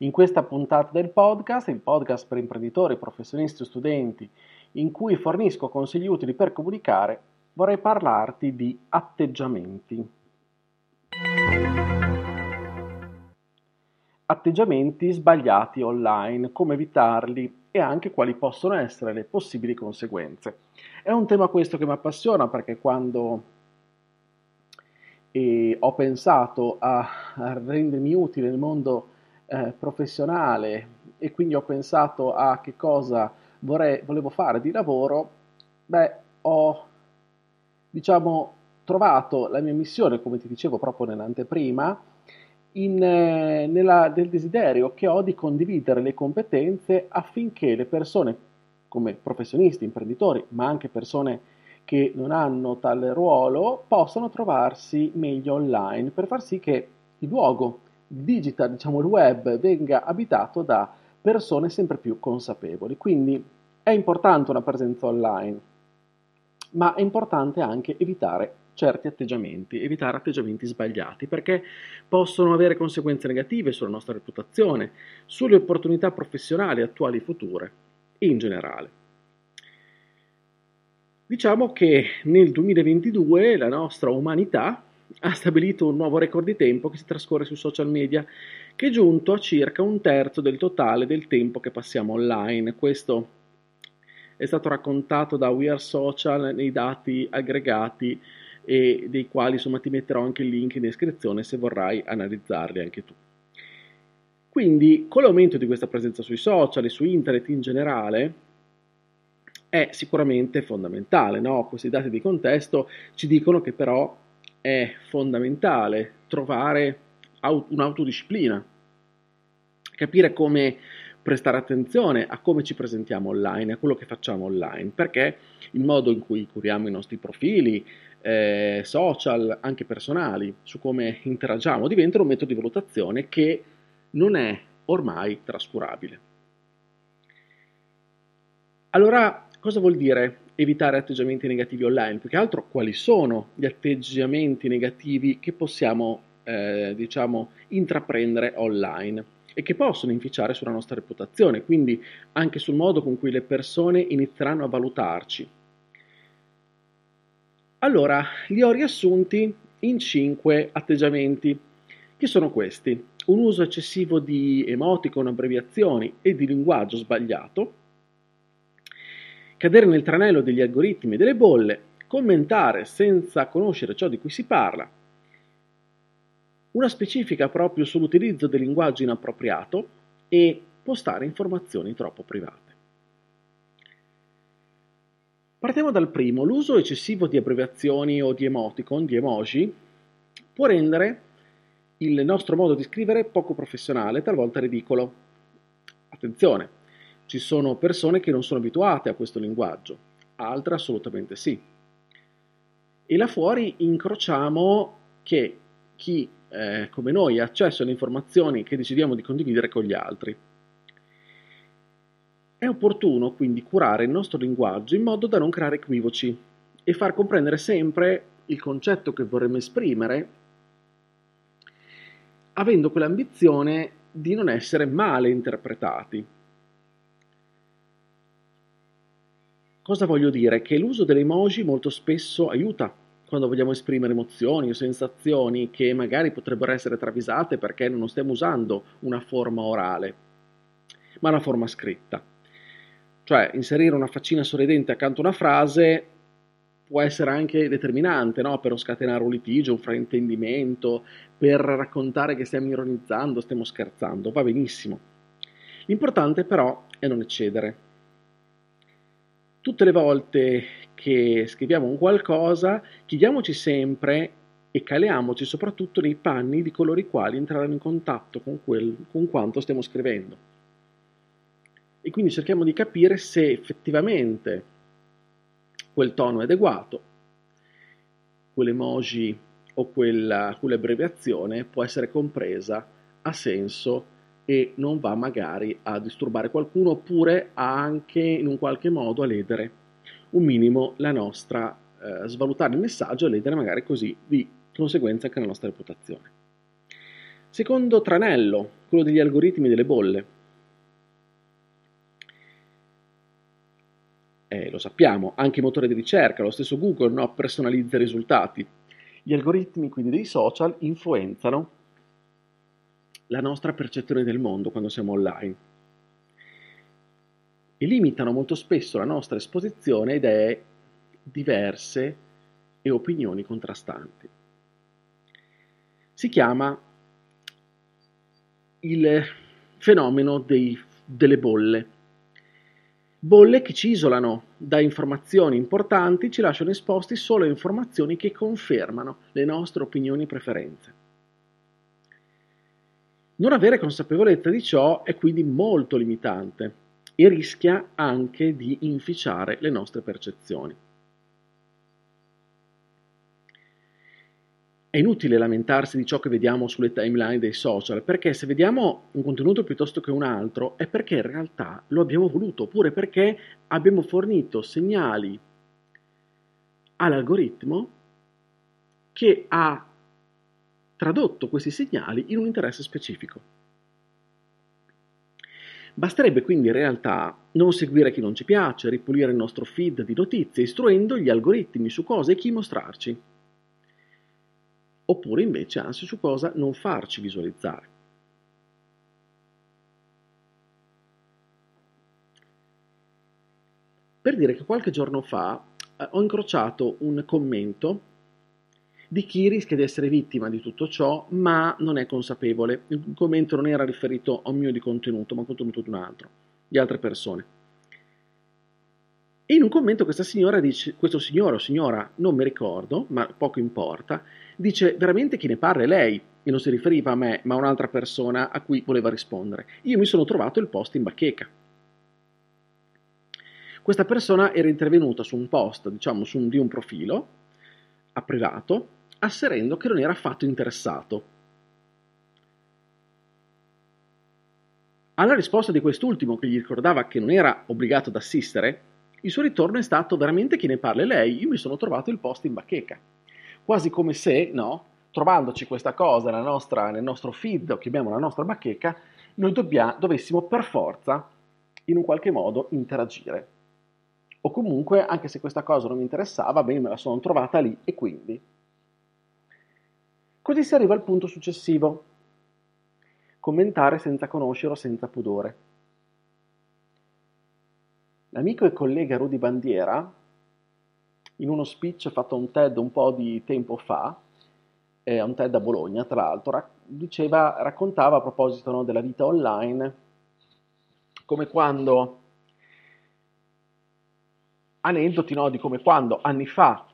In questa puntata del podcast, il podcast per imprenditori, professionisti o studenti, in cui fornisco consigli utili per comunicare, vorrei parlarti di atteggiamenti. Atteggiamenti sbagliati online, come evitarli e anche quali possono essere le possibili conseguenze. È un tema questo che mi appassiona perché quando eh, ho pensato a, a rendermi utile nel mondo eh, professionale e quindi ho pensato a che cosa vorrei, volevo fare di lavoro, beh, ho diciamo trovato la mia missione, come ti dicevo proprio nell'anteprima, in, eh, nella, nel desiderio che ho di condividere le competenze affinché le persone, come professionisti, imprenditori, ma anche persone che non hanno tale ruolo, possano trovarsi meglio online per far sì che il luogo digital, diciamo il web, venga abitato da persone sempre più consapevoli. Quindi è importante una presenza online, ma è importante anche evitare certi atteggiamenti, evitare atteggiamenti sbagliati, perché possono avere conseguenze negative sulla nostra reputazione, sulle opportunità professionali attuali e future in generale. Diciamo che nel 2022 la nostra umanità ha stabilito un nuovo record di tempo che si trascorre sui social media, che è giunto a circa un terzo del totale del tempo che passiamo online. Questo è stato raccontato da We Are Social nei dati aggregati e dei quali insomma ti metterò anche il link in descrizione se vorrai analizzarli anche tu. Quindi con l'aumento di questa presenza sui social e su internet in generale è sicuramente fondamentale, no? questi dati di contesto ci dicono che però è fondamentale trovare un'autodisciplina, capire come prestare attenzione a come ci presentiamo online, a quello che facciamo online, perché il modo in cui curiamo i nostri profili, eh, social, anche personali, su come interagiamo, diventa un metodo di valutazione che non è ormai trascurabile. Allora, cosa vuol dire evitare atteggiamenti negativi online, più che altro quali sono gli atteggiamenti negativi che possiamo, eh, diciamo, intraprendere online e che possono inficiare sulla nostra reputazione, quindi anche sul modo con cui le persone inizieranno a valutarci. Allora, li ho riassunti in cinque atteggiamenti, che sono questi. Un uso eccessivo di emoticon, abbreviazioni e di linguaggio sbagliato, cadere nel tranello degli algoritmi e delle bolle, commentare senza conoscere ciò di cui si parla, una specifica proprio sull'utilizzo del linguaggio inappropriato e postare informazioni troppo private. Partiamo dal primo, l'uso eccessivo di abbreviazioni o di emoticon, di emoji, può rendere il nostro modo di scrivere poco professionale, talvolta ridicolo. Attenzione, ci sono persone che non sono abituate a questo linguaggio, altre assolutamente sì. E là fuori incrociamo che chi eh, come noi ha accesso alle informazioni che decidiamo di condividere con gli altri. È opportuno quindi curare il nostro linguaggio in modo da non creare equivoci e far comprendere sempre il concetto che vorremmo esprimere, avendo quell'ambizione di non essere male interpretati. Cosa voglio dire? Che l'uso delle emoji molto spesso aiuta quando vogliamo esprimere emozioni o sensazioni che magari potrebbero essere travisate perché non stiamo usando una forma orale, ma una forma scritta. Cioè, inserire una faccina sorridente accanto a una frase può essere anche determinante no? per scatenare un litigio, un fraintendimento, per raccontare che stiamo ironizzando, stiamo scherzando, va benissimo. L'importante però è non eccedere, Tutte le volte che scriviamo un qualcosa, chiediamoci sempre e caliamoci soprattutto nei panni di coloro i quali entreranno in contatto con, quel, con quanto stiamo scrivendo. E quindi cerchiamo di capire se effettivamente quel tono è adeguato, quell'emoji o quella, quell'abbreviazione può essere compresa, ha senso e non va magari a disturbare qualcuno oppure anche in un qualche modo a ledere un minimo la nostra, eh, svalutare il messaggio e ledere magari così di conseguenza anche la nostra reputazione. Secondo tranello, quello degli algoritmi delle bolle. Eh, lo sappiamo, anche i motori di ricerca, lo stesso Google no, personalizza i risultati. Gli algoritmi quindi dei social influenzano la nostra percezione del mondo quando siamo online e limitano molto spesso la nostra esposizione a idee diverse e opinioni contrastanti. Si chiama il fenomeno dei, delle bolle. Bolle che ci isolano da informazioni importanti, ci lasciano esposti solo a informazioni che confermano le nostre opinioni e preferenze. Non avere consapevolezza di ciò è quindi molto limitante e rischia anche di inficiare le nostre percezioni. È inutile lamentarsi di ciò che vediamo sulle timeline dei social, perché se vediamo un contenuto piuttosto che un altro è perché in realtà lo abbiamo voluto, oppure perché abbiamo fornito segnali all'algoritmo che ha tradotto questi segnali in un interesse specifico. Basterebbe quindi in realtà non seguire chi non ci piace, ripulire il nostro feed di notizie, istruendo gli algoritmi su cosa e chi mostrarci. Oppure invece, anzi, su cosa non farci visualizzare. Per dire che qualche giorno fa eh, ho incrociato un commento di chi rischia di essere vittima di tutto ciò, ma non è consapevole. Il commento non era riferito a un mio di contenuto, ma a contenuto di un altro, di altre persone. E in un commento questa signora dice, questo signore o signora, non mi ricordo, ma poco importa, dice veramente chi ne parla è lei, e non si riferiva a me, ma a un'altra persona a cui voleva rispondere. Io mi sono trovato il post in bacheca. Questa persona era intervenuta su un post, diciamo, su un, di un profilo, a privato, asserendo che non era affatto interessato. Alla risposta di quest'ultimo, che gli ricordava che non era obbligato ad assistere, il suo ritorno è stato veramente chi ne parla lei, io mi sono trovato il posto in bacheca. Quasi come se, no, trovandoci questa cosa nostra, nel nostro feed, o chiamiamo la nostra bacheca, noi dobbia, dovessimo per forza, in un qualche modo, interagire. O comunque, anche se questa cosa non mi interessava, bene, me la sono trovata lì e quindi Così si arriva al punto successivo. Commentare senza conoscere o senza pudore. L'amico e collega Rudy Bandiera, in uno speech fatto a un TED un po' di tempo fa, eh, un TED a Bologna tra l'altro, rac- diceva, raccontava a proposito no, della vita online, come quando, aneddoti no, di come quando anni fa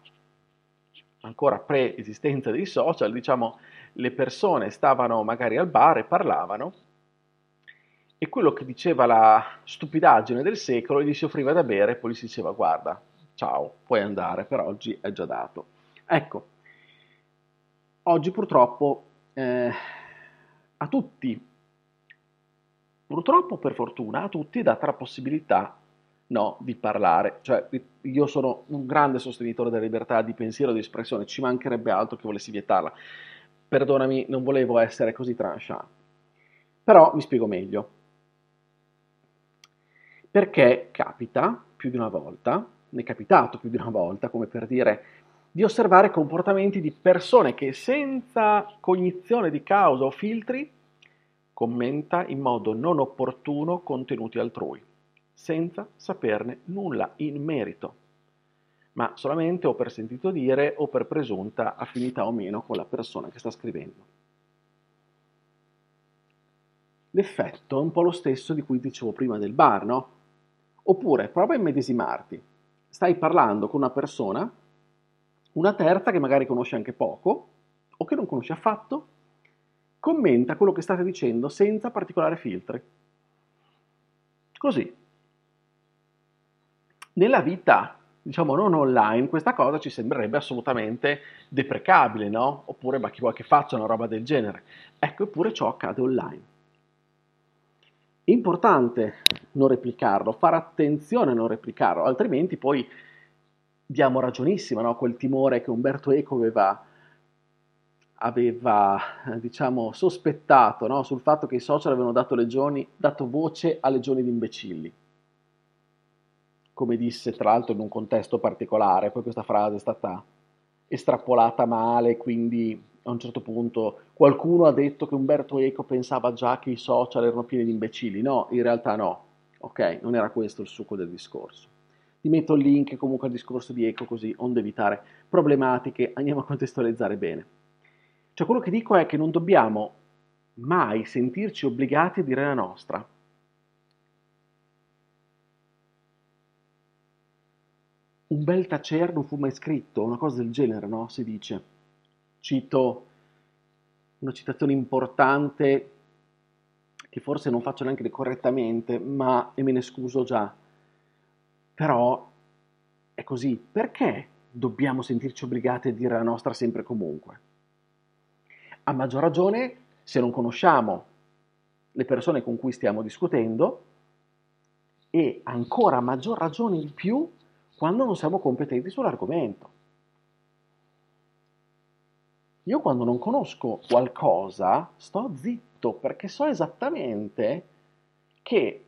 ancora pre-esistenza dei social, diciamo, le persone stavano magari al bar e parlavano e quello che diceva la stupidaggine del secolo gli si offriva da bere e poi gli si diceva guarda, ciao, puoi andare, per oggi è già dato. Ecco, oggi purtroppo eh, a tutti, purtroppo per fortuna, a tutti è data la possibilità no, di parlare. Cioè, io sono un grande sostenitore della libertà di pensiero e di espressione, ci mancherebbe altro che volessi vietarla. Perdonami, non volevo essere così tranchant. Però mi spiego meglio. Perché capita più di una volta, mi è capitato più di una volta, come per dire, di osservare comportamenti di persone che senza cognizione di causa o filtri commenta in modo non opportuno contenuti altrui senza saperne nulla in merito, ma solamente o per sentito dire o per presunta affinità o meno con la persona che sta scrivendo. L'effetto è un po' lo stesso di cui dicevo prima del bar, no? Oppure prova a immedesimarti. Stai parlando con una persona, una terza che magari conosci anche poco, o che non conosci affatto, commenta quello che state dicendo senza particolari filtri. Così. Nella vita, diciamo non online, questa cosa ci sembrerebbe assolutamente deprecabile, no? Oppure ma chi vuole che faccia una roba del genere? Ecco, eppure ciò accade online. Importante non replicarlo, fare attenzione a non replicarlo, altrimenti poi diamo ragionissima no? quel timore che Umberto Eco aveva, aveva diciamo, sospettato no? sul fatto che i social avevano dato, legioni, dato voce a legioni di imbecilli. Come disse tra l'altro in un contesto particolare, poi questa frase è stata estrapolata male, quindi a un certo punto qualcuno ha detto che Umberto Eco pensava già che i social erano pieni di imbecilli. No, in realtà no. Ok, non era questo il succo del discorso. Ti metto il link comunque al discorso di Eco così, onde evitare problematiche, andiamo a contestualizzare bene. Cioè quello che dico è che non dobbiamo mai sentirci obbligati a dire la nostra. Un bel tacer non fu mai scritto, una cosa del genere, no? Si dice cito una citazione importante che forse non faccio neanche correttamente, ma e me ne scuso già. Però è così, perché dobbiamo sentirci obbligati a dire la nostra sempre e comunque? A maggior ragione se non conosciamo le persone con cui stiamo discutendo e ancora maggior ragione in più quando non siamo competenti sull'argomento. Io quando non conosco qualcosa sto zitto perché so esattamente che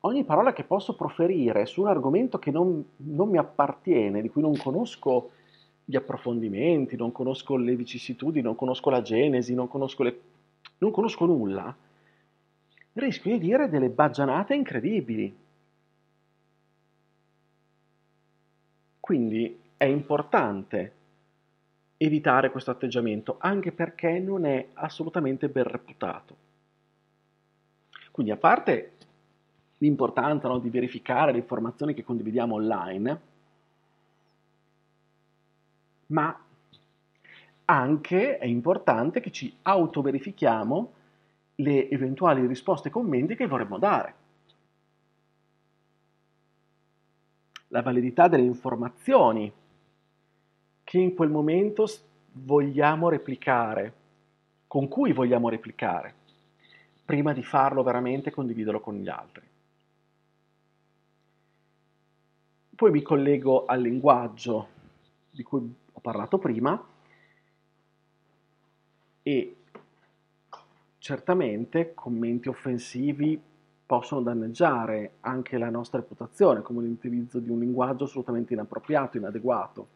ogni parola che posso proferire su un argomento che non, non mi appartiene, di cui non conosco gli approfondimenti, non conosco le vicissitudini, non conosco la genesi, non conosco, le... non conosco nulla, rischio di dire delle baggianate incredibili. Quindi è importante evitare questo atteggiamento, anche perché non è assolutamente ben reputato. Quindi a parte l'importanza no, di verificare le informazioni che condividiamo online, ma anche è importante che ci autoverifichiamo le eventuali risposte e commenti che vorremmo dare. La validità delle informazioni che in quel momento vogliamo replicare, con cui vogliamo replicare, prima di farlo veramente condividerlo con gli altri. Poi mi collego al linguaggio di cui ho parlato prima e certamente commenti offensivi possono danneggiare anche la nostra reputazione, come l'utilizzo di un linguaggio assolutamente inappropriato, inadeguato.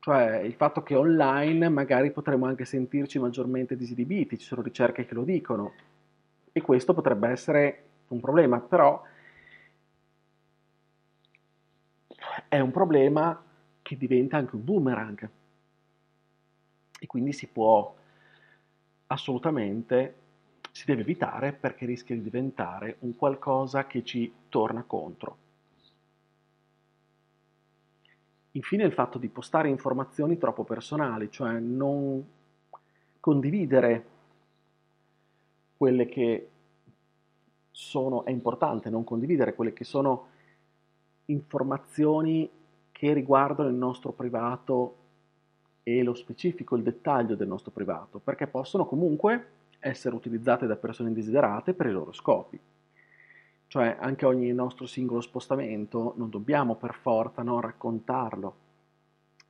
Cioè il fatto che online magari potremmo anche sentirci maggiormente disinibiti, ci sono ricerche che lo dicono e questo potrebbe essere un problema, però è un problema che diventa anche un boomerang e quindi si può assolutamente, si deve evitare perché rischia di diventare un qualcosa che ci torna contro. Infine il fatto di postare informazioni troppo personali, cioè non condividere quelle che sono, è importante non condividere quelle che sono informazioni che riguardano il nostro privato e lo specifico, il dettaglio del nostro privato, perché possono comunque essere utilizzate da persone indesiderate per i loro scopi. Cioè anche ogni nostro singolo spostamento non dobbiamo per forza non raccontarlo,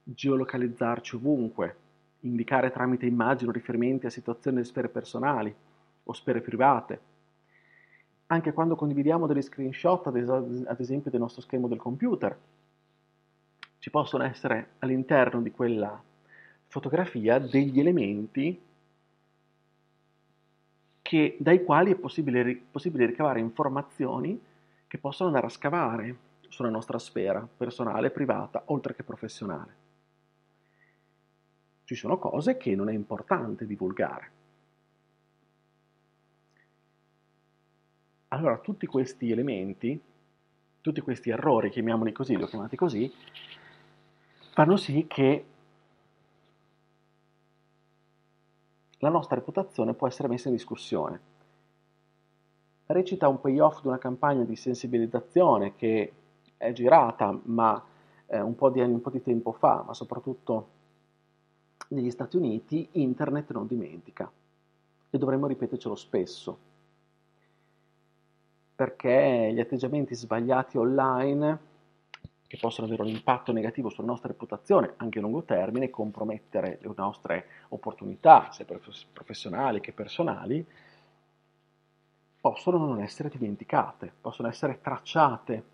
geolocalizzarci ovunque, indicare tramite immagini o riferimenti a situazioni e sfere personali o sfere private. Anche quando condividiamo degli screenshot, ad, es- ad esempio del nostro schermo del computer, ci possono essere all'interno di quella fotografia degli elementi che, dai quali è possibile, possibile ricavare informazioni che possono andare a scavare sulla nostra sfera personale, privata, oltre che professionale. Ci sono cose che non è importante divulgare. Allora tutti questi elementi, tutti questi errori, chiamiamoli così, li ho chiamati così, fanno sì che la nostra reputazione può essere messa in discussione. Recita un payoff di una campagna di sensibilizzazione che è girata ma eh, un, po di, un po' di tempo fa, ma soprattutto negli Stati Uniti, internet non dimentica e dovremmo ripetercelo spesso perché gli atteggiamenti sbagliati online che possono avere un impatto negativo sulla nostra reputazione anche a lungo termine, compromettere le nostre opportunità, sia professionali che personali, possono non essere dimenticate, possono essere tracciate.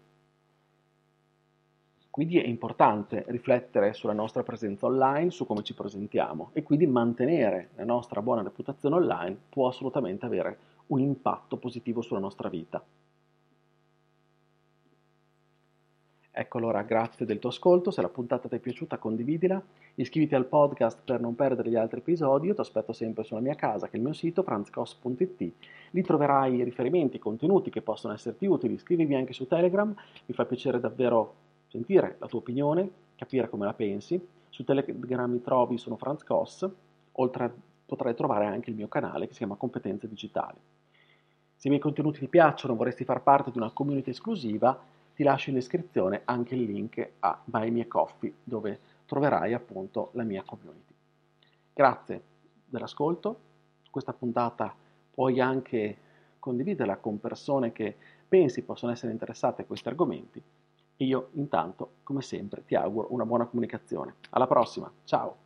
Quindi è importante riflettere sulla nostra presenza online, su come ci presentiamo e quindi mantenere la nostra buona reputazione online può assolutamente avere un impatto positivo sulla nostra vita. Ecco allora, grazie del tuo ascolto, se la puntata ti è piaciuta condividila, iscriviti al podcast per non perdere gli altri episodi, io ti aspetto sempre sulla mia casa che è il mio sito franzcos.it, lì troverai riferimenti, contenuti che possono esserti utili, iscriviti anche su Telegram, mi fa piacere davvero sentire la tua opinione, capire come la pensi, su Telegram mi trovi, sono Franz Koss, oltre a potrai trovare anche il mio canale che si chiama Competenze Digitali. Se i miei contenuti ti piacciono, vorresti far parte di una community esclusiva, ti lascio in descrizione anche il link a Buy Me Coffee dove troverai appunto la mia community. Grazie dell'ascolto, questa puntata puoi anche condividerla con persone che pensi possono essere interessate a questi argomenti e io intanto come sempre ti auguro una buona comunicazione. Alla prossima, ciao!